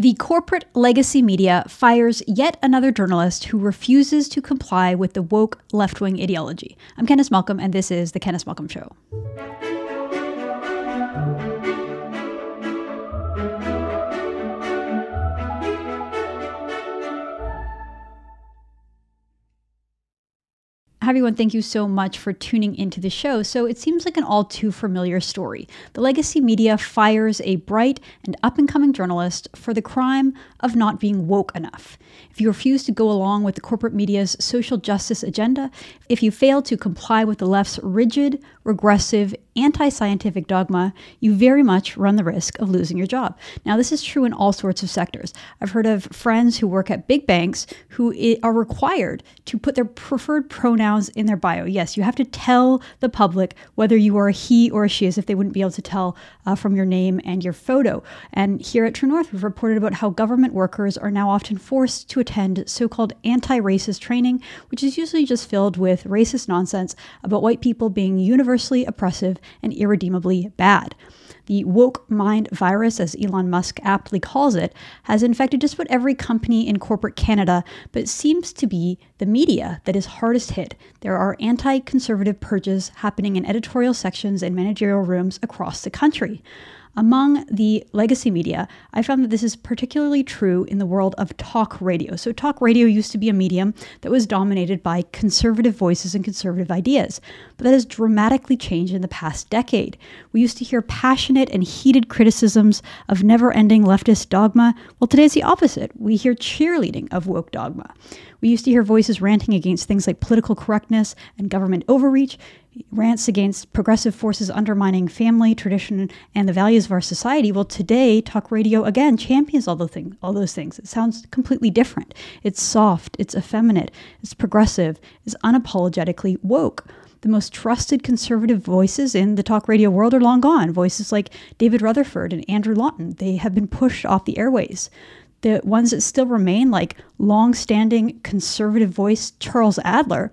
The corporate legacy media fires yet another journalist who refuses to comply with the woke left wing ideology. I'm Candice Malcolm, and this is The Candice Malcolm Show. Everyone. Thank you so much for tuning into the show. So, it seems like an all too familiar story. The legacy media fires a bright and up and coming journalist for the crime of not being woke enough. If you refuse to go along with the corporate media's social justice agenda, if you fail to comply with the left's rigid, regressive, anti scientific dogma, you very much run the risk of losing your job. Now, this is true in all sorts of sectors. I've heard of friends who work at big banks who are required to put their preferred pronouns in their bio. Yes, you have to tell the public whether you are a he or a she, as if they wouldn't be able to tell uh, from your name and your photo. And here at True North, we've reported about how government workers are now often forced to attend so called anti racist training, which is usually just filled with racist nonsense about white people being universally oppressive and irredeemably bad. The woke mind virus, as Elon Musk aptly calls it, has infected just about every company in corporate Canada, but it seems to be the media that is hardest hit. There are anti conservative purges happening in editorial sections and managerial rooms across the country. Among the legacy media, I found that this is particularly true in the world of talk radio. So, talk radio used to be a medium that was dominated by conservative voices and conservative ideas, but that has dramatically changed in the past decade. We used to hear passionate and heated criticisms of never ending leftist dogma. Well, today it's the opposite. We hear cheerleading of woke dogma. We used to hear voices ranting against things like political correctness and government overreach rants against progressive forces undermining family, tradition, and the values of our society. Well, today, talk radio again champions all those things. All those things. It sounds completely different. It's soft. It's effeminate. It's progressive. It's unapologetically woke. The most trusted conservative voices in the talk radio world are long gone. Voices like David Rutherford and Andrew Lawton, they have been pushed off the airways. The ones that still remain, like long-standing conservative voice Charles Adler,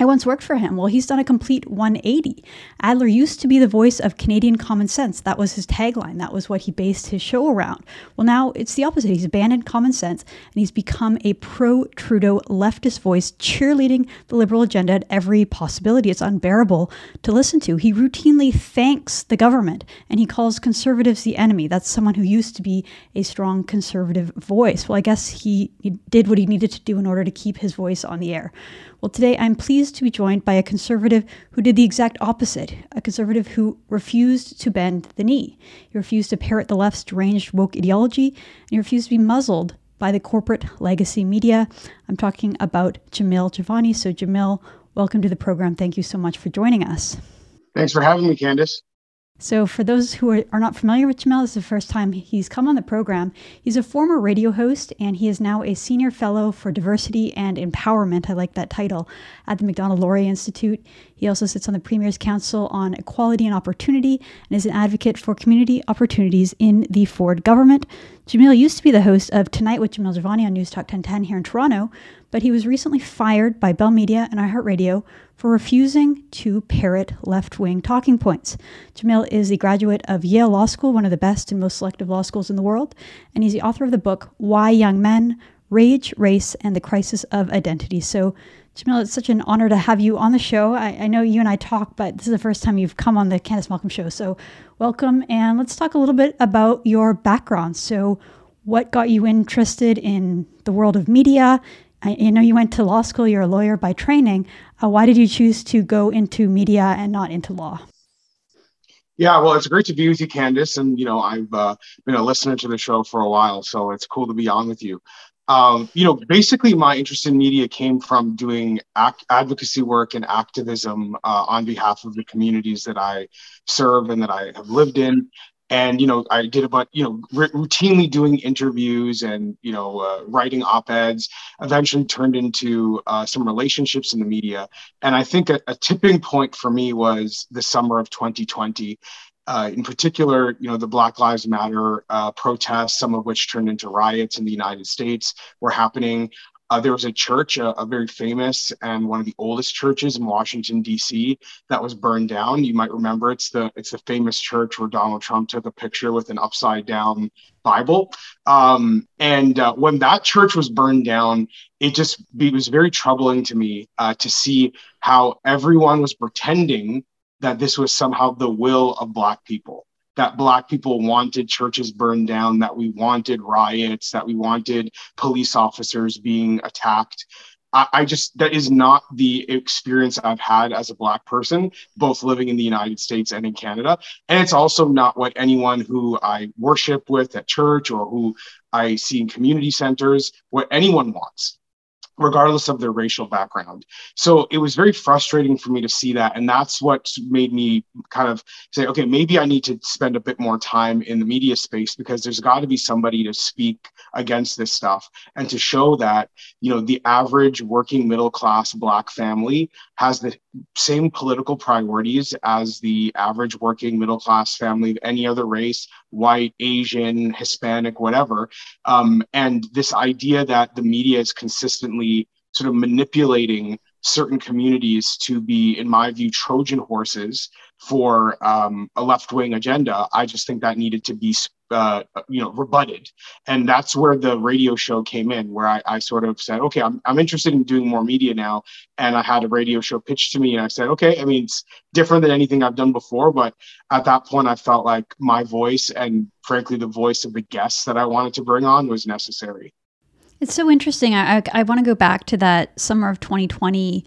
I once worked for him. Well, he's done a complete 180. Adler used to be the voice of Canadian common sense. That was his tagline. That was what he based his show around. Well, now it's the opposite. He's abandoned common sense and he's become a pro Trudeau leftist voice, cheerleading the liberal agenda at every possibility. It's unbearable to listen to. He routinely thanks the government and he calls conservatives the enemy. That's someone who used to be a strong conservative voice. Well, I guess he, he did what he needed to do in order to keep his voice on the air. Well, today I'm pleased to be joined by a conservative who did the exact opposite, a conservative who refused to bend the knee. He refused to parrot the left's deranged woke ideology, and he refused to be muzzled by the corporate legacy media. I'm talking about Jamil Jivani. So, Jamil, welcome to the program. Thank you so much for joining us. Thanks for having me, Candice. So, for those who are, are, not familiar with Jamil, this is the first time he's come on the program. He's a former radio host and he is now a senior fellow for diversity and empowerment. I like that title at the Macdonald Laurier Institute. He also sits on the Premier's Council on Equality and Opportunity and is an advocate for community opportunities in the Ford government. Jamil used to be the host of Tonight with Jamil Jivani on News Talk 1010 here in Toronto, but he was recently fired by Bell Media and iHeartRadio for refusing to parrot left wing talking points. Jamil is the graduate of Yale Law School, one of the best and most selective law schools in the world, and he's the author of the book Why Young Men Rage, Race, and the Crisis of Identity. So, Jamil, it's such an honor to have you on the show. I, I, know you and I talk, but this is the first time you've come on the Candice Malcolm show. So, welcome. And let's talk a little bit about your background. So, what got you interested in the world of media? I, you know, you went to law school, you're a lawyer by training. Uh, why did you choose to go into media and not into law? Yeah, well, it's great to be with you, Candice. And, you know, I've uh, been a listener to the show for a while, so it's cool to be on with you. Um, you know, basically, my interest in media came from doing ac- advocacy work and activism uh, on behalf of the communities that I serve and that I have lived in. And you know, I did about you know r- routinely doing interviews and you know uh, writing op-eds. Eventually, turned into uh, some relationships in the media. And I think a, a tipping point for me was the summer of 2020 uh, in particular, you know, the Black Lives Matter uh, protests, some of which turned into riots in the United States, were happening. Uh, there was a church, a, a, very famous and one of the oldest churches in Washington D.C. that was burned down. You might remember it's the it's the famous church where Donald Trump took a picture with an upside down Bible. Um, and uh, when that church was burned down, it just it was very troubling to me uh, to see how everyone was pretending that this was somehow the will of Black people that black people wanted churches burned down that we wanted riots that we wanted police officers being attacked I, just that is not the experience I've had as a black person, both living in the United States and in Canada. And it's also not what anyone who I worship with at church or who I see in community centers, what anyone wants regardless of their racial background. So it was very frustrating for me to see that. And that's what made me kind of say, okay, maybe I need to spend a bit more time in the media space because there's got to be somebody to speak against this stuff and to show that, you know, the average working middle class Black family has the same political priorities as the average working middle class family of any other race, white, Asian, Hispanic, whatever. Um, and this idea that the media is consistently sort of manipulating certain communities to be, in my view, Trojan horses for um, a left wing agenda. I just think that needed to be, uh, you know, rebutted, and that's where the radio show came in, where I, I, sort of said, okay, I'm, I'm interested in doing more media now, and I had a radio show pitched to me, and I said, okay, I mean, it's different than anything I've done before, but at that point, I felt like my voice and frankly the voice of the guests that I wanted to bring on was necessary. It's so interesting. I, I, I want to go back to that summer of 2020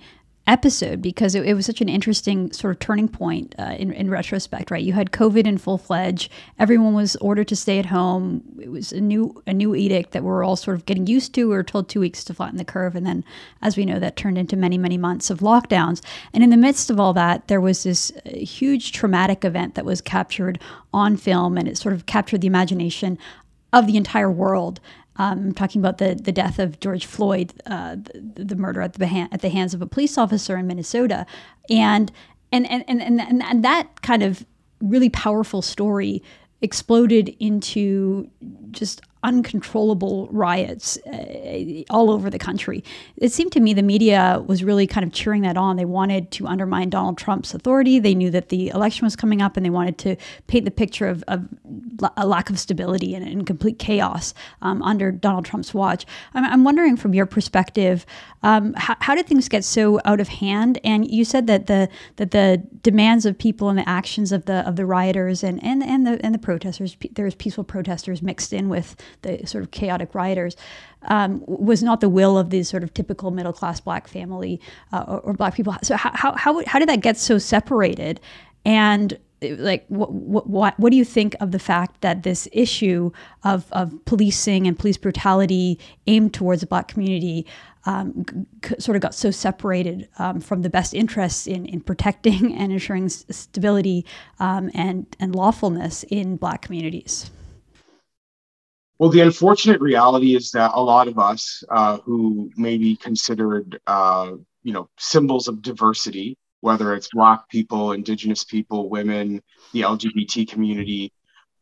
episode because it, it, was such an interesting sort of turning point uh, in, in retrospect right? You had covid in full fledged everyone was ordered to stay at home. It was a new a new edict that we're all sort of getting used to. We were told two weeks to flatten the curve. And then as we know that turned into many many months of lockdowns. And in the midst of all that there was this uh, huge traumatic event that was captured on film. And it sort of captured the imagination of the entire world um, talking about the, the death of George Floyd, uh, the, the, murder at the, at the hands of a police officer in Minnesota. And, and, and, and, and, and that kind of really powerful story exploded into just uncontrollable riots uh, all over the country. It seemed to me the media was really kind of cheering that on. They wanted to undermine Donald Trump's authority. They knew that the election was coming up and they wanted to paint the picture of, of a lack of stability and, and complete chaos um, under Donald Trump's watch. I'm, I'm wondering from your perspective, um, how, how, did things get so out of hand? And you said that the that the demands of people and the actions of the of the rioters and, and, and the and the protesters, there's peaceful protesters mixed in with the sort of chaotic rioters, um, was not the will of these sort of typical middle class black family uh, or, or, black people. So how, how, how, how did that get so separated? And like what, what what do you think of the fact that this issue of, of policing and police brutality aimed towards the black community um, sort of got so separated um, from the best interests in, in protecting and ensuring stability um, and and lawfulness in black communities well, the unfortunate reality is that a lot of us uh, who may be considered, uh, you know, symbols of diversity, whether it's Black people, Indigenous people, women, the LGBT community,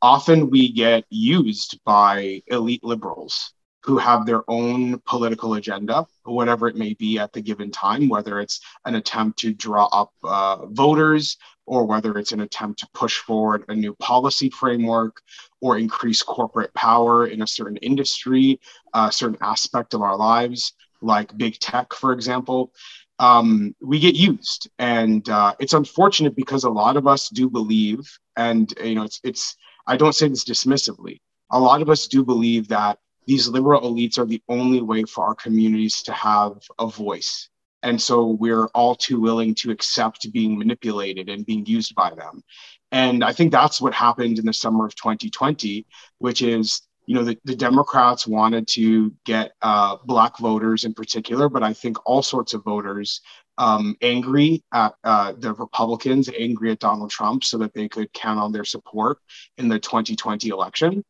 often we get used by elite liberals who have their own political agenda, whatever it may be at the given time, whether it's an attempt to draw up uh, voters or whether it's an attempt to push forward a new policy framework or increase corporate power in a certain industry, a certain aspect of our lives, like big tech, for example. Um, we get used, and uh, it's unfortunate because a lot of us do believe, and you know, it's it's. I don't say this dismissively. A lot of us do believe that these liberal elites are the only way for our communities to have a voice. And so we're all too willing to accept being manipulated and being used by them. And I think that's what happened in the summer of 2020, which is, you know, the, the Democrats wanted to get uh, Black voters in particular, but I think all sorts of voters um, angry at uh, the Republicans, angry at Donald Trump, so that they could count on their support in the 2020 election.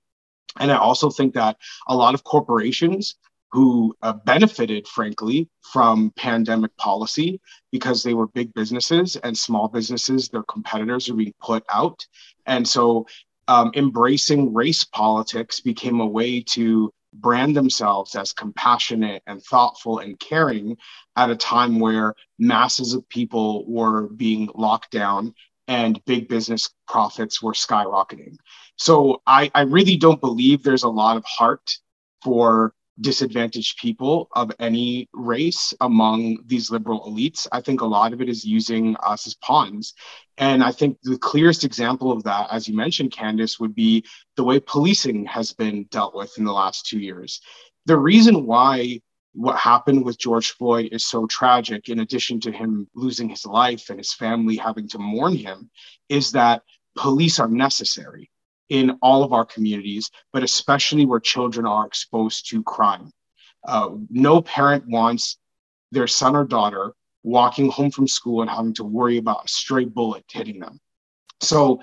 And I also think that a lot of corporations who uh, benefited, frankly, from pandemic policy because they were big businesses and small businesses, their competitors are being put out. And so um, embracing race politics became a way to brand themselves as compassionate and thoughtful and caring at a time where masses of people were being locked down and big business profits were skyrocketing. So I, I really don't believe there's a lot of heart for disadvantaged people of any race among these liberal elites. I think a lot of it is using us as pawns. And I think the clearest example of that, as you mentioned, Candice, would be the way policing has been dealt with in the last two years. The reason why what happened with George Floyd is so tragic, in addition to him losing his life and his family having to mourn him, is that police are necessary in all of our communities, but especially where children are exposed to crime. Uh, no parent wants their son or daughter walking home from school and having to worry about a stray bullet hitting them. So,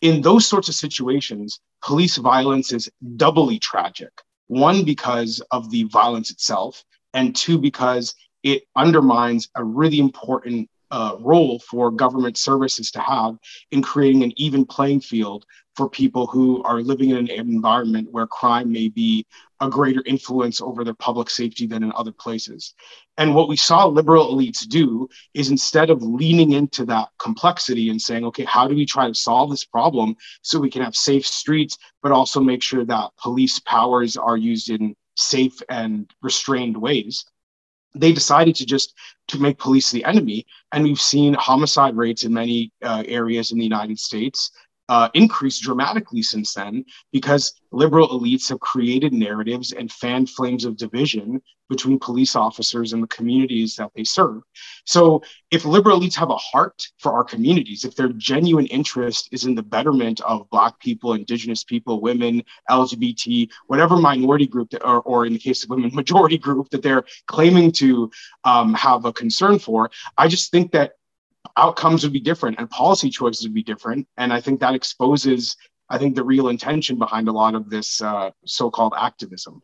in those sorts of situations, police violence is doubly tragic. One, because of the violence itself, and two, because it undermines a really important uh, role for government services to have in creating an even playing field for people who are living in an environment where crime may be a greater influence over their public safety than in other places. And what we saw liberal elites do is instead of leaning into that complexity and saying, okay, how do we try to solve this problem so we can have safe streets, but also make sure that police powers are used in safe and restrained ways? they decided to just to make police the enemy and we've seen homicide rates in many uh, areas in the united states uh, increased dramatically since then because liberal elites have created narratives and fanned flames of division between police officers and the communities that they serve. So, if liberal elites have a heart for our communities, if their genuine interest is in the betterment of Black people, Indigenous people, women, LGBT, whatever minority group, that, or, or in the case of women, majority group that they're claiming to um, have a concern for, I just think that outcomes would be different and policy choices would be different. And I think that exposes, I think, the real intention behind a lot of this uh, so called activism.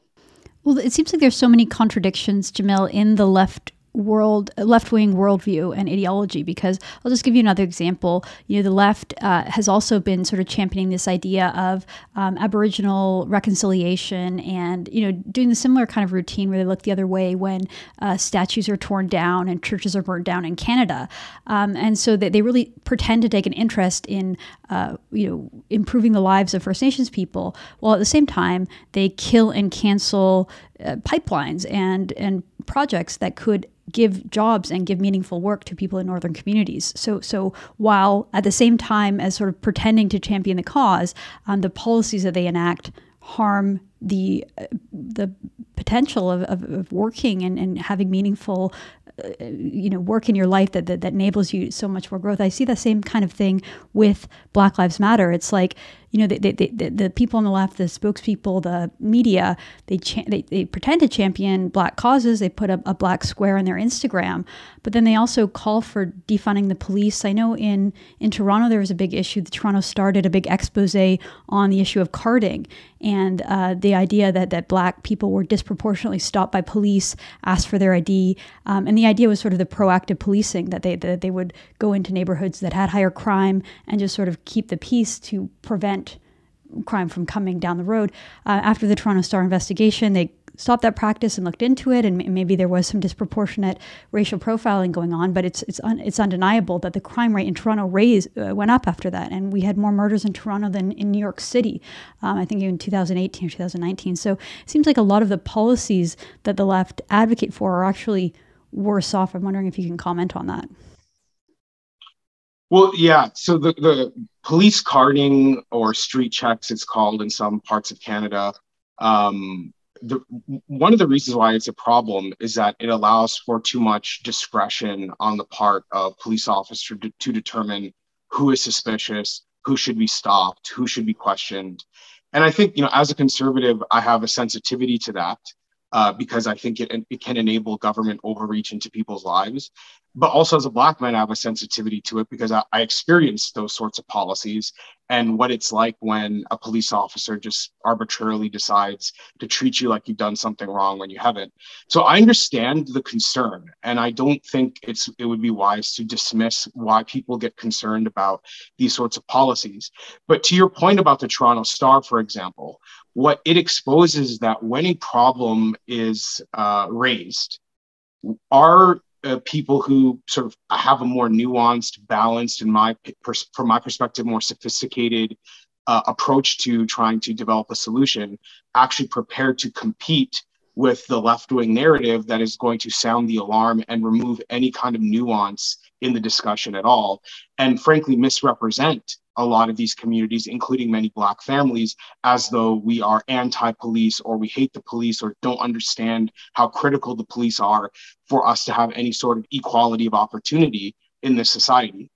Well, it seems like there's so many contradictions, Jamil, in the left world left wing worldview and ideology because I'll just give you another example. You know, the left uh, has also been sort of championing this idea of um, Aboriginal reconciliation and you know doing the similar kind of routine where they look the other way when uh, statues are torn down and churches are burned down in Canada, um, and so they, they really pretend to take an interest in uh, you know improving the lives of First Nations people, while at the same time they kill and cancel uh, pipelines and and projects that could give jobs and give meaningful work to people in northern communities. So, so while at the same time as sort of pretending to champion the cause, um, the policies that they enact harm the uh, the potential of, of, of working and, and having meaningful uh, you know work in your life that, that that enables you so much more growth i see the same kind of thing with black lives matter it's like you know, they, they, they, the people on the left, the spokespeople, the media, they, cha- they, they pretend to champion black causes. They put a, a, black square on their Instagram, but then they also call for defunding the police. I know in, in Toronto, there was a big issue. The Toronto Star did a big expose on the issue of carding and uh, the idea that, that black people were disproportionately stopped by police, asked for their ID. Um, and the idea was sort of the proactive policing that they, that they would go into neighborhoods that had higher crime and just sort of keep the peace to prevent crime from coming down the road. Uh, after the Toronto Star investigation, they stopped that practice and looked into it, and maybe there was some disproportionate racial profiling going on. But it's it's un, it's undeniable that the crime rate in Toronto raised uh, went up after that, and we had more murders in Toronto than in New York City. Um, I think in 2018 or 2019. So it seems like a lot of the policies that the left advocate for are actually worse off. I'm wondering if you can comment on that. Well, yeah. So the, the police carding or street checks, it's called in some parts of Canada. Um, the, one of the reasons why it's a problem is that it allows for too much discretion on the part of police officers to, to determine who is suspicious, who should be stopped, who should be questioned. And I think, you know, as a conservative, I have a sensitivity to that uh, because I think it, it can enable government overreach into people's lives. But also as a black man, I have a sensitivity to it because I, I experienced those sorts of policies and what it's like when a police officer just arbitrarily decides to treat you like you've done something wrong when you haven't. So I understand the concern, and I don't think it's it would be wise to dismiss why people get concerned about these sorts of policies. But to your point about the Toronto Star, for example, what it exposes is that when a problem is uh, raised, our uh, people who sort of have a more nuanced, balanced, in my from my perspective, more sophisticated uh, approach to trying to develop a solution, actually prepared to compete with the left wing narrative that is going to sound the alarm and remove any kind of nuance in the discussion at all, and frankly misrepresent a lot of these communities, including many Black families, as though we are anti police or we hate the police or don't understand how critical the police are for us to have any sort of equality of opportunity in this society.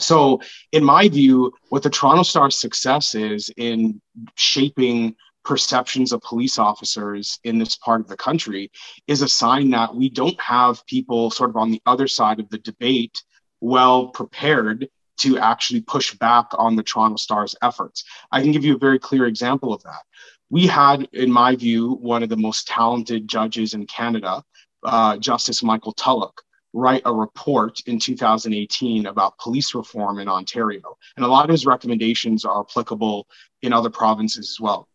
So, in my view, what the Toronto Star's success is in shaping perceptions of police officers in this part of the country is a sign that we don't have people sort of on the other side of the debate well prepared to actually push back on the Toronto Star's efforts. I can give you a very clear example of that. We had, in my view, one of the most talented judges in Canada, uh, Justice Michael Tulloch, write a report in 2018 about police reform in Ontario. And a lot of his recommendations are applicable in other provinces as well.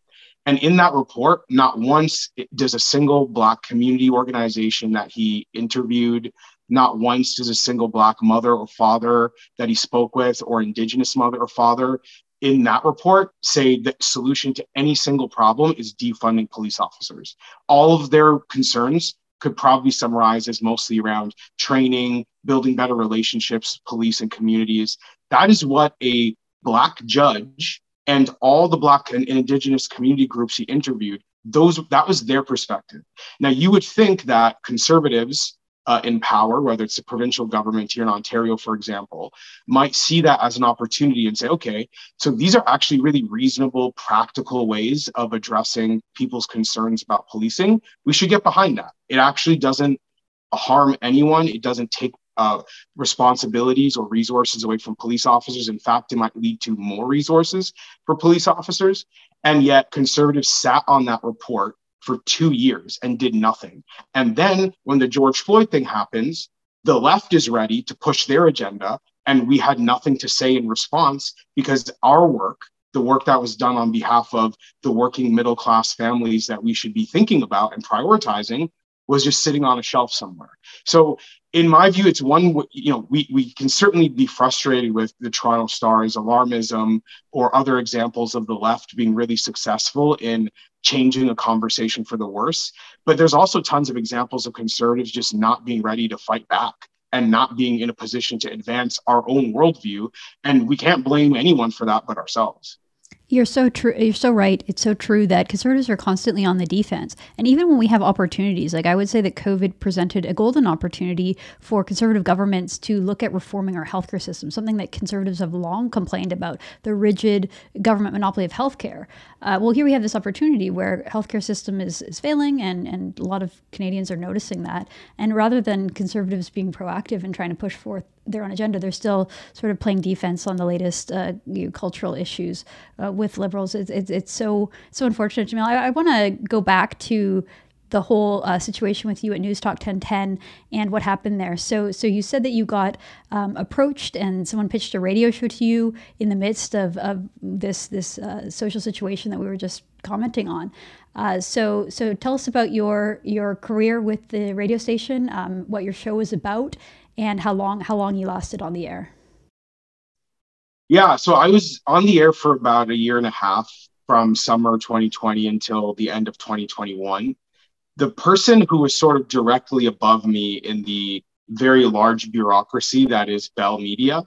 And in that report, not once does a single Black community organization that he interviewed not once does a single Black mother or father that he spoke with, or Indigenous mother or father, in that report say the solution to any single problem is defunding police officers. All of their concerns could probably summarize as mostly around training, building better relationships, police and communities. That is what a Black judge and all the Black and Indigenous community groups he interviewed, those that was their perspective. Now you would think that conservatives uh, in power, whether it's the provincial government here in Ontario, for example, might see that as an opportunity and say, okay, so these are actually really reasonable, practical ways of addressing people's concerns about policing. We should get behind that. It actually doesn't harm anyone, it doesn't take uh, responsibilities or resources away from police officers. In fact, it might lead to more resources for police officers. And yet, conservatives sat on that report for two years and did nothing. And then when the George Floyd thing happens, the left is ready to push their agenda. And we had nothing to say in response because our work, the work that was done on behalf of the working middle class families that we should be thinking about and prioritizing, was just sitting on a shelf somewhere. So in my view, it's one, you know, we, we can certainly be frustrated with the Toronto Star's alarmism or other examples of the left being really successful in changing a conversation for the worse. But there's also tons of examples of conservatives just not being ready to fight back and not being in a position to advance our own worldview. And we can't blame anyone for that but ourselves. You're so true. You're so right. It's so true that conservatives are constantly on the defense. And even when we have opportunities, like I would say that COVID presented a golden opportunity for conservative governments to look at reforming our healthcare system, something that conservatives have long complained about the rigid government monopoly of healthcare. Uh, well, here we have this opportunity where healthcare system is, is failing, and, and a lot of Canadians are noticing that. And rather than conservatives being proactive and trying to push forth their own agenda. They're still sort of playing defense on the latest uh, you know, cultural issues uh, with liberals. It's, it's, it's, so so unfortunate, Jamil. I, I want to go back to the whole uh, situation with you at News Talk 1010 and what happened there. So, so you said that you got um, approached and someone pitched a radio show to you in the midst of, of this this uh, social situation that we were just commenting on. Uh, so, so tell us about your your career with the radio station, um, what your show was about, and how long how long you lasted on the air. Yeah, so I was on the air for about a year and a half from summer 2020 until the end of 2021. The person who was sort of directly above me in the very large bureaucracy that is Bell Media,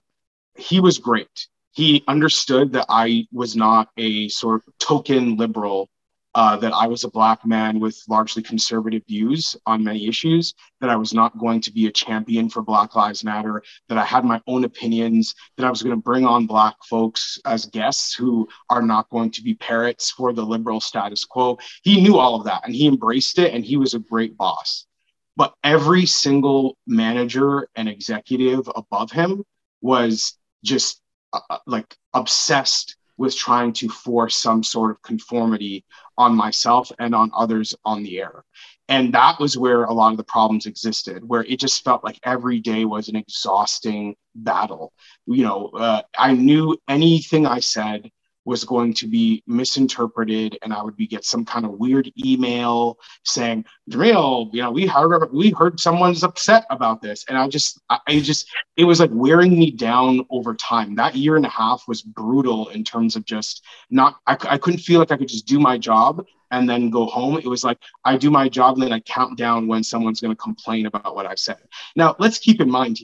he was great. He understood that I was not a sort of token liberal uh, that I was a black man with largely conservative views on many issues, that I was not going to be a champion for Black Lives Matter, that I had my own opinions, that I was going to bring on black folks as guests who are not going to be parrots for the liberal status quo. He knew all of that and he embraced it and he was a great boss. but every single manager and executive above him was just uh, uh like obsessed with trying to force some sort of conformity on myself and on others on the air. And that was where a lot of the problems existed, where it just felt like every day was an exhausting battle. You know, uh, I knew anything I said was going to be misinterpreted and I would be get some kind of weird email saying, Jamil, you know, we heard we heard someone's upset about this. And I just I, I just it was like wearing me down over time. That year and a half was brutal in terms of just not I, I couldn't feel like I could just do my job and then go home. It was like I do my job and then I count down when someone's going to complain about what I've said. Now let's keep in mind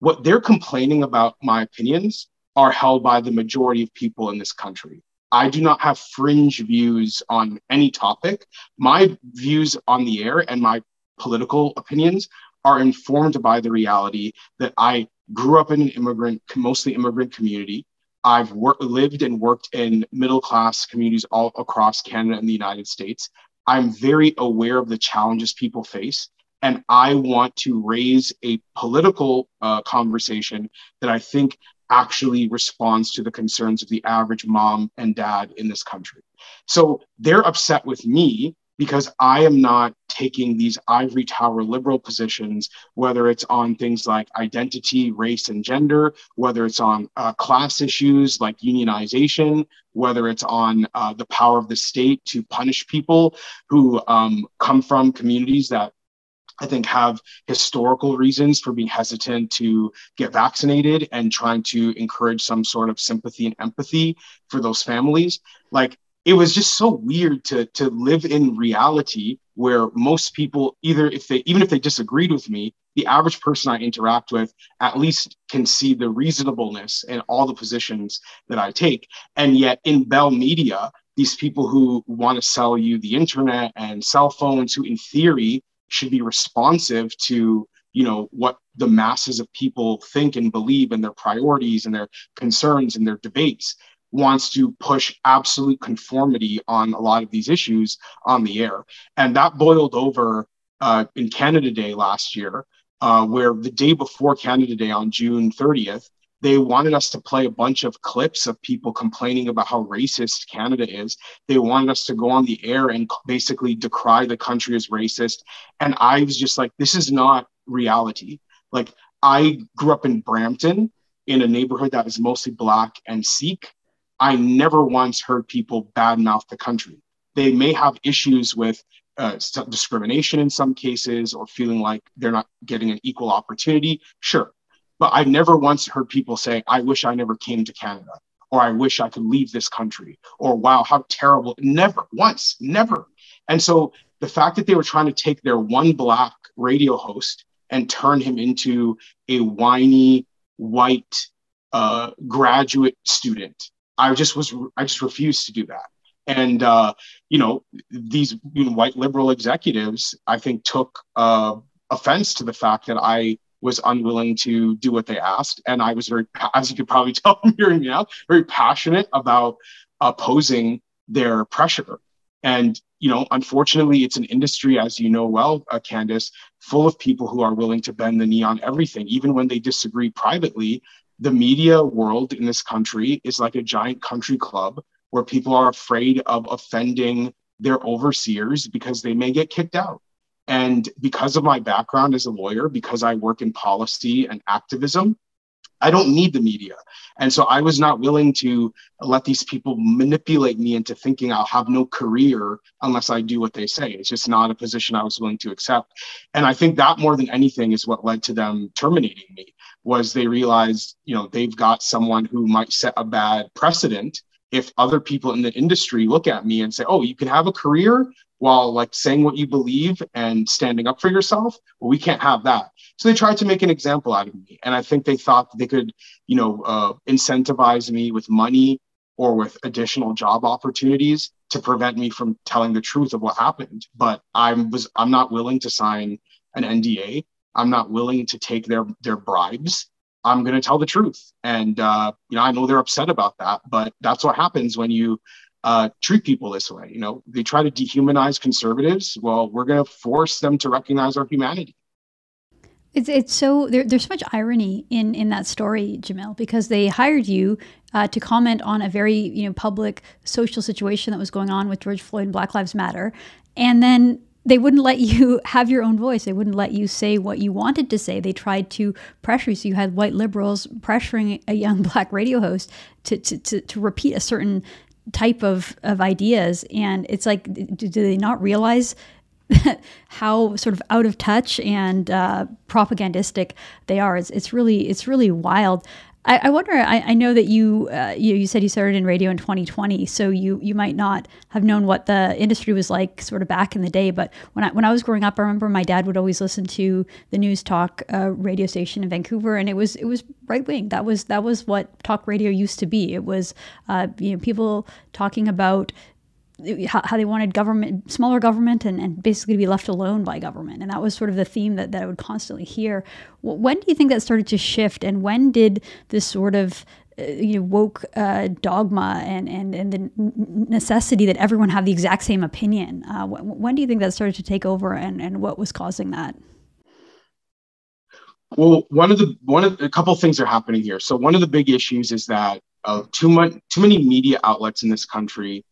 what they're complaining about my opinions are held by the majority of people in this country. I do not have fringe views on any topic. My views on the air and my political opinions are informed by the reality that I grew up in an immigrant, mostly immigrant community. I've lived and worked in middle class communities all across Canada and the United States. I'm very aware of the challenges people face. And I want to raise a political uh, conversation that I think actually responds to the concerns of the average mom and dad in this country. So they're upset with me because I am not taking these ivory tower liberal positions, whether it's on things like identity, race, and gender, whether it's on uh, class issues like unionization, whether it's on uh, the power of the state to punish people who um, come from communities that I think have historical reasons for being hesitant to get vaccinated and trying to encourage some sort of sympathy and empathy for those families. Like it was just so weird to to live in reality where most people either if they even if they disagreed with me, the average person I interact with at least can see the reasonableness in all the positions that I take. And yet in Bell Media, these people who want to sell you the internet and cell phones, who in theory should be responsive to you know what the masses of people think and believe and their priorities and their concerns and their debates wants to push absolute conformity on a lot of these issues on the air. And that boiled over uh, in canada day last year uh, where the day before canada day on june 30th they wanted us to play a bunch of clips of people complaining about how racist Canada is. They wanted us to go on the air and basically decry the country as racist. And I was just like, this is not reality. Like, I grew up in Brampton in a neighborhood that is mostly Black and Sikh. I never once heard people badmouth the country. They may have issues with uh, discrimination in some cases or feeling like they're not getting an equal opportunity. Sure, but I've never once heard people say, I wish I never came to Canada, or I wish I could leave this country, or wow, how terrible. Never once, never. And so the fact that they were trying to take their one black radio host and turn him into a whiny white uh, graduate student, I just was, I just refused to do that. And uh, you know, these you know, white liberal executives, I think, took uh, offense to the fact that I was unwilling to do what they asked. And I was very, as you could probably tell from hearing me out, very passionate about opposing their pressure. And, you know, unfortunately, it's an industry, as you know well, uh, Candice, full of people who are willing to bend the knee on everything, even when they disagree privately. The media world in this country is like a giant country club where people are afraid of offending their overseers because they may get kicked out. And because of my background as a lawyer, because I work in policy and activism, I don't need the media. And so I was not willing to let these people manipulate me into thinking I'll have no career unless I do what they say. It's just not a position I was willing to accept. And I think that more than anything is what led to them terminating me was they realized, you know, they've got someone who might set a bad precedent if other people in the industry look at me and say, "Oh, you can have a career while like saying what you believe and standing up for yourself," well, we can't have that. So they tried to make an example out of me, and I think they thought they could, you know, uh, incentivize me with money or with additional job opportunities to prevent me from telling the truth of what happened. But I was I'm not willing to sign an NDA. I'm not willing to take their their bribes I'm going to tell the truth. And, uh, you know, I know they're upset about that, but that's what happens when you uh, treat people this way. You know, they try to dehumanize conservatives. Well, we're going to force them to recognize our humanity. It's it's so there, there's so much irony in in that story, Jamil, because they hired you uh, to comment on a very you know public social situation that was going on with George Floyd and Black Lives Matter, and then they wouldn't let you have your own voice. They wouldn't let you say what you wanted to say. They tried to pressure you. So you had white liberals pressuring a young black radio host to, to, to, to repeat a certain type of, of ideas. And it's like, do, do they not realize how sort of out of touch and uh, propagandistic they are? It's, it's really, it's really wild. I, I wonder. I, I, know that you, uh, you you said you started in radio in 2020, so you you might not have known what the industry was like sort of back in the day. But when I when I was growing up, I remember my dad would always listen to the News Talk uh, radio station in Vancouver, and it was it was right wing. That was that was what talk radio used to be. It was uh, you know people talking about how, they wanted government, smaller government, and, and basically to be left alone by government. And that was sort of the theme that, that I would constantly hear. When do you think that started to shift? And when did this sort of uh, you know, woke uh, dogma and, and, and the necessity that everyone have the exact same opinion, uh, when, when do you think that started to take over and, and what was causing that? Well, one of the one of a couple things are happening here. So one of the big issues is that uh, too much too many media outlets in this country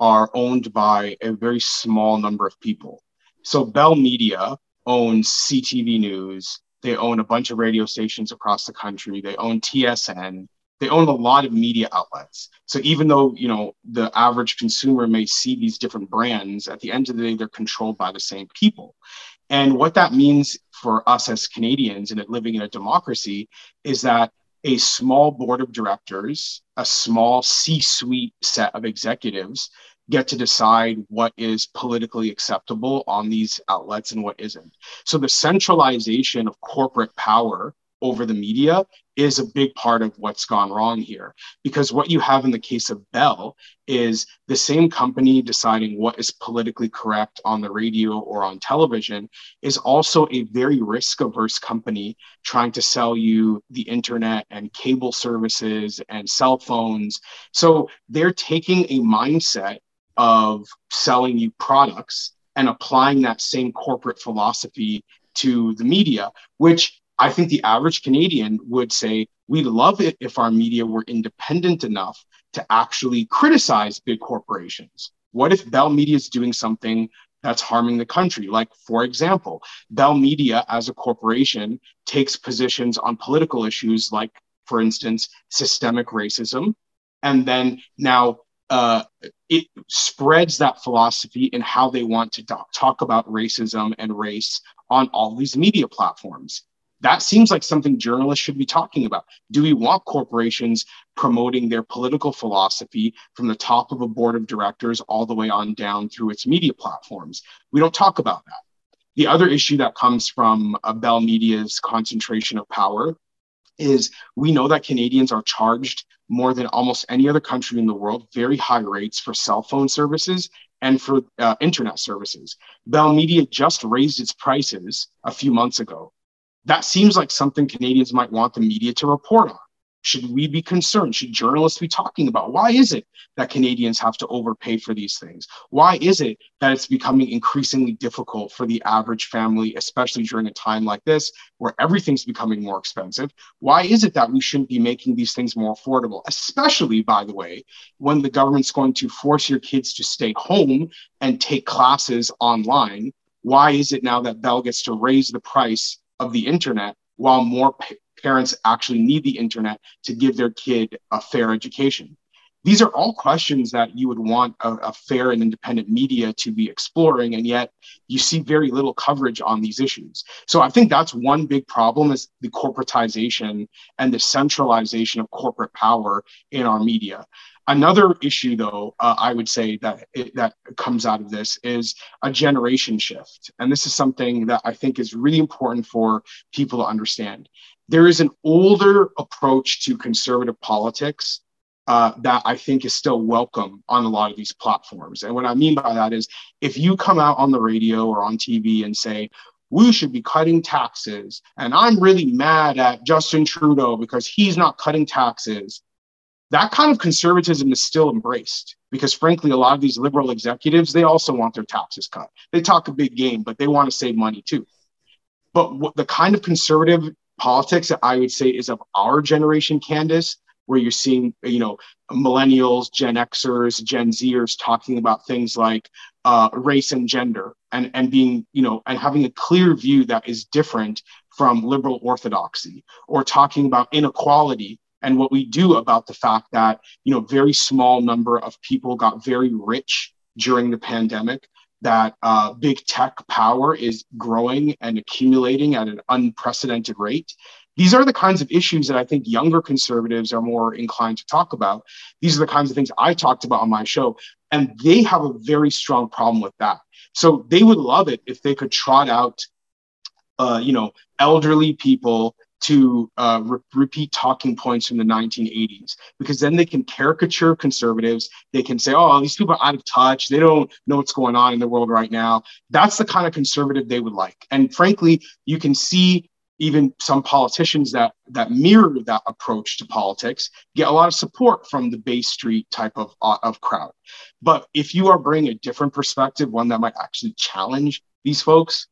are owned by a very small number of people. So Bell Media owns CTV News. They own a bunch of radio stations across the country. They own TSN. They own a lot of media outlets. So even though you know the average consumer may see these different brands, at the end of the day, they're controlled by the same people. And what that means for us as Canadians and living in a democracy is that a small board of directors, a small C suite set of executives get to decide what is politically acceptable on these outlets and what isn't. So the centralization of corporate power over the media is a big part of what's gone wrong here. Because what you have in the case of Bell is the same company deciding what is politically correct on the radio or on television is also a very risk averse company trying to sell you the internet and cable services and cell phones. So they're taking a mindset of selling you products and applying that same corporate philosophy to the media, which I think the average Canadian would say, we'd love it if our media were independent enough to actually criticize big corporations. What if Bell Media is doing something that's harming the country? Like, for example, Bell Media as a corporation takes positions on political issues like, for instance, systemic racism. And then now uh, it spreads that philosophy and how they want to talk, about racism and race on all these media platforms. That seems like something journalists should be talking about. Do we want corporations promoting their political philosophy from the top of a board of directors all the way on down through its media platforms? We don't talk about that. The other issue that comes from Bell Media's concentration of power is we know that Canadians are charged more than almost any other country in the world, very high rates for cell phone services and for uh, internet services. Bell Media just raised its prices a few months ago. That seems like something Canadians might want the media to report on. Should we be concerned? Should journalists be talking about why is it that Canadians have to overpay for these things? Why is it that it's becoming increasingly difficult for the average family, especially during a time like this where everything's becoming more expensive? Why is it that we shouldn't be making these things more affordable, especially, by the way, when the government's going to force your kids to stay home and take classes online? Why is it now that Bell gets to raise the price of the internet while more parents actually need the internet to give their kid a fair education? These are all questions that you would want a, a, fair and independent media to be exploring, and yet you see very little coverage on these issues. So I think that's one big problem is the corporatization and the centralization of corporate power in our media. Another issue, though, uh, I would say that it, that comes out of this is a generation shift, and this is something that I think is really important for people to understand there is an older approach to conservative politics uh, that I think is still welcome on a lot of these platforms. And what I mean by that is if you come out on the radio or on TV and say, we should be cutting taxes, and I'm really mad at Justin Trudeau because he's not cutting taxes, that kind of conservatism is still embraced. because frankly, a lot of these liberal executives, they also want their taxes cut. They talk a big game, but they want to save money too. But the kind of conservative politics that I would say is of our generation, Candice, where you're seeing, you know, millennials, Gen Xers, Gen Zers talking about things like uh, race and gender and, and being, you know, and having a clear view that is different from liberal orthodoxy or talking about inequality and what we do about the fact that you know very small number of people got very rich during the pandemic that uh, big tech power is growing and accumulating at an unprecedented rate. These are the kinds of issues that i think younger conservatives are more inclined to talk about. These are the kinds of things i talked about on my show and they have a very strong problem with that. So they would love it if they could trot out uh, you know elderly people to uh, re- repeat talking points from the 1980s because then they can caricature conservatives. They can say, oh, these people are out of touch. They don't know what's going on in the world right now. That's the kind of conservative they would like. And frankly, you can see even some politicians that that mirror that approach to politics get a lot of support from the Bay Street type of, uh, of crowd. But if you are bringing a different perspective, one that might actually challenge these folks,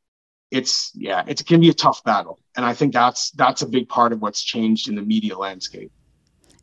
it's yeah, it can be a tough battle, and I think that's that's a big part of what's changed in the media landscape.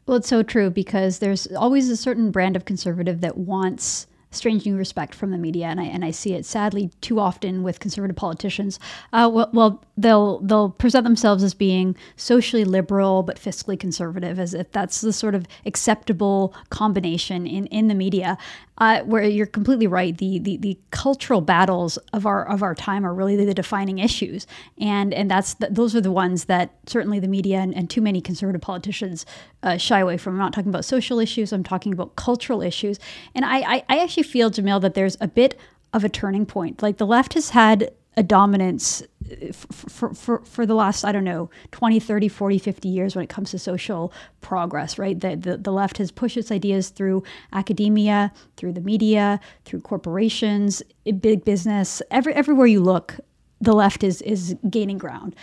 Well, it's so true because there's always a certain brand of conservative that wants strange new respect from the media, and I and I see it sadly too often with conservative politicians. Uh, well, well, they'll they'll present themselves as being socially liberal but fiscally conservative, as if that's the sort of acceptable combination in in the media. Uh, where you're completely right, the, the the cultural battles of our of our time are really the defining issues, and and that's the, those are the ones that certainly the media and, and too many conservative politicians uh, shy away from. I'm not talking about social issues. I'm talking about cultural issues, and I, I I actually feel Jamil that there's a bit of a turning point. Like the left has had a dominance for, for, for the last, I don't know, 20, 30, 40, 50 years when it comes to social progress, right? The, the, the left has pushed its ideas through academia, through the media, through corporations, big business. Every, everywhere you look, the left is, is gaining ground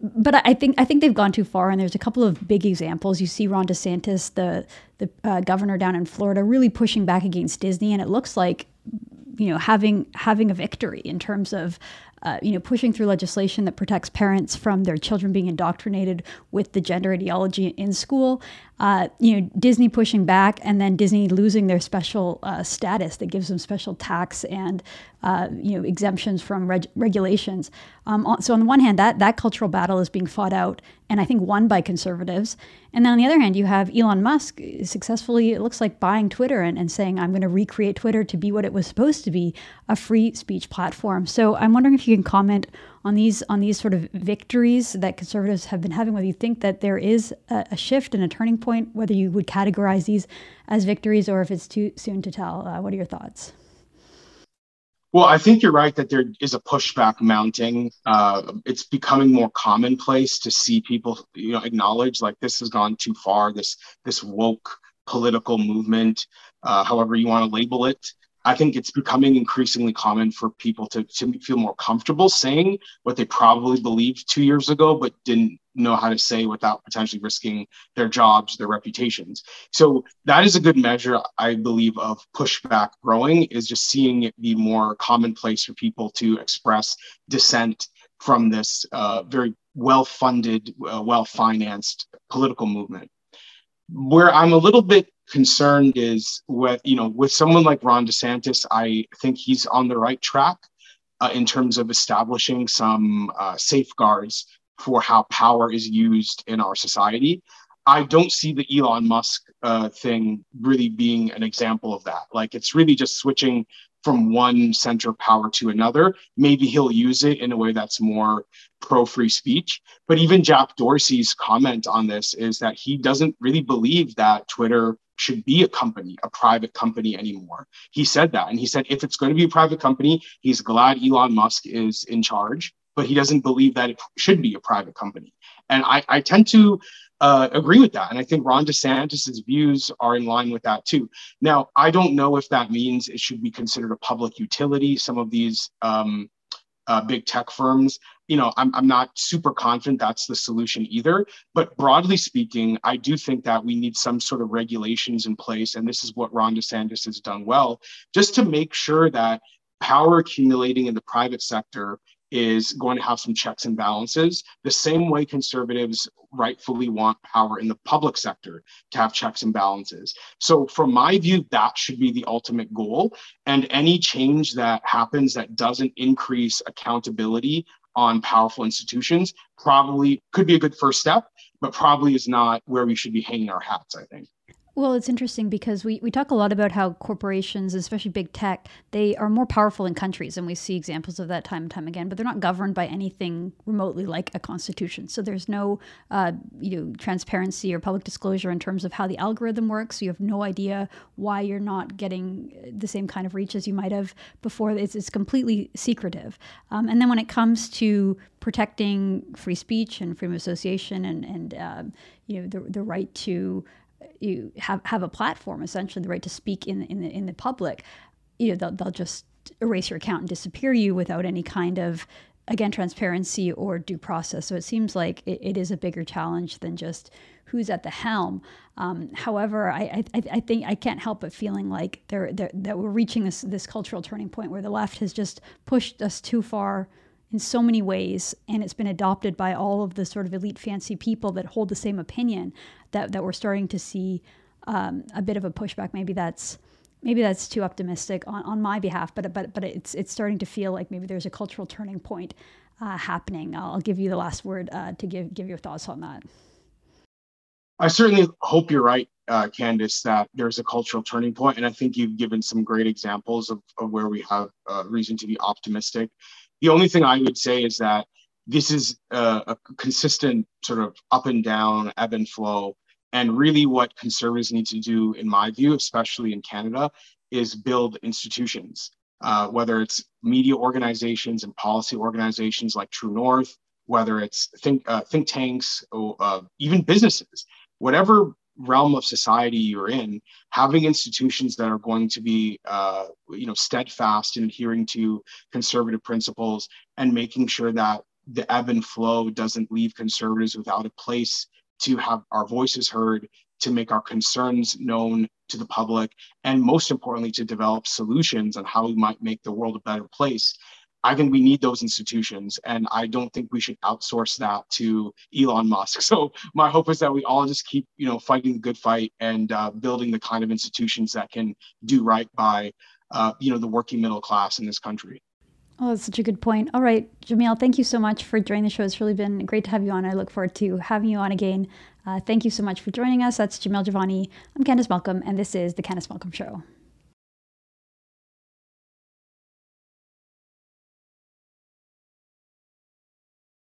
but I think I think they've gone too far, and there's a couple of big examples. You see Ron DeSantis, the the uh, governor down in Florida, really pushing back against Disney, and it looks like you know having having a victory in terms of uh, you know pushing through legislation that protects parents from their children being indoctrinated with the gender ideology in school uh, you know Disney pushing back and then Disney losing their special uh, status that gives them special tax and uh, you know exemptions from reg- regulations. Um, so on the one hand, that that cultural battle is being fought out, and I think won by conservatives. And then on the other hand, you have Elon Musk successfully, it looks like, buying Twitter and, and saying, "I'm going to recreate Twitter to be what it was supposed to be, a free speech platform." So I'm wondering if you can comment on these on these sort of victories that conservatives have been having, whether you think that there is a, a shift and a turning point, whether you would categorize these as victories or if it's too soon to tell. Uh, what are your thoughts? Well, I think you're right that there is a pushback mounting. Uh, it's becoming more commonplace to see people, you know, acknowledge like this has gone too far. This this woke political movement, uh, however you want to label it, I think it's becoming increasingly common for people to, to feel more comfortable saying what they probably believed two years ago, but didn't know how to say without potentially risking their jobs, their reputations. So that is a good measure, I believe, of pushback growing is just seeing it be more commonplace for people to express dissent from this uh, very well-funded, uh, well-financed political movement. Where I'm a little bit concerned is with you know with someone like Ron DeSantis, I think he's on the right track uh, in terms of establishing some uh, safeguards for how power is used in our society. I don't see the Elon Musk uh, thing really being an example of that. Like it's really just switching from one center of power to another. Maybe he'll use it in a way that's more pro free speech. But even Jack Dorsey's comment on this is that he doesn't really believe that Twitter should be a company, a private company anymore. He said that. And he said if it's going to be a private company, he's glad Elon Musk is in charge, but he doesn't believe that it should be a private company. And I, I tend to uh, agree with that. And I think Ron DeSantis's views are in line with that too. Now, I don't know if that means it should be considered a public utility. Some of these um, uh, big tech firms you know, I'm, I'm not super confident that's the solution either. But broadly speaking, I do think that we need some sort of regulations in place. And this is what Ron DeSantis has done well, just to make sure that power accumulating in the private sector is going to have some checks and balances, the same way conservatives rightfully want power in the public sector to have checks and balances. So, from my view, that should be the ultimate goal. And any change that happens that doesn't increase accountability on powerful institutions probably could be a good first step, but probably is not where we should be hanging our hats, I think. Well, it's interesting because we, we talk a lot about how corporations, especially big tech, they are more powerful in countries, and we see examples of that time and time again. But they're not governed by anything remotely like a constitution. So there's no uh, you know transparency or public disclosure in terms of how the algorithm works. You have no idea why you're not getting the same kind of reach as you might have before. It's, it's completely secretive. Um, and then when it comes to protecting free speech and freedom of association and and uh, you know the the right to you have have a platform, essentially the right to speak in in the in the public, you know they'll, they'll just erase your account and disappear you without any kind of again transparency or due process. So it seems like it, it is a bigger challenge than just who's at the helm. Um, however, I, I, I think I can't help but feeling like they're, they're, that we're reaching this this cultural turning point where the left has just pushed us too far in so many ways, and it's been adopted by all of the sort of elite fancy people that hold the same opinion that, that we're starting to see um, a bit of a pushback. Maybe that's maybe that's too optimistic on, on my behalf, but but but it's it's starting to feel like maybe there's a cultural turning point uh, happening. I'll give you the last word uh, to give give your thoughts on that. I certainly hope you're right, uh, Candice, that there's a cultural turning point, and I think you've given some great examples of, of where we have uh, reason to be optimistic. The only thing I would say is that this is a, a consistent sort of up and down, ebb and flow. And really, what conservatives need to do, in my view, especially in Canada, is build institutions, uh, whether it's media organizations and policy organizations like True North, whether it's think, uh, think tanks, or uh, even businesses, whatever realm of society you're in, having institutions that are going to be, uh, you know, steadfast in adhering to conservative principles and making sure that the ebb and flow doesn't leave conservatives without a place to have our voices heard, to make our concerns known to the public, and most importantly, to develop solutions on how we might make the world a better place. I think we need those institutions, and I don't think we should outsource that to Elon Musk. So my hope is that we all just keep, you know, fighting the good fight and uh, building the kind of institutions that can do right by, uh, you know, the working middle class in this country. Oh, that's such a good point. All right, Jamil, thank you so much for joining the show. It's really been great to have you on. I look forward to having you on again. Uh, thank you so much for joining us. That's Jamil Jivani. I'm Candice Malcolm, and this is The Candice Malcolm Show.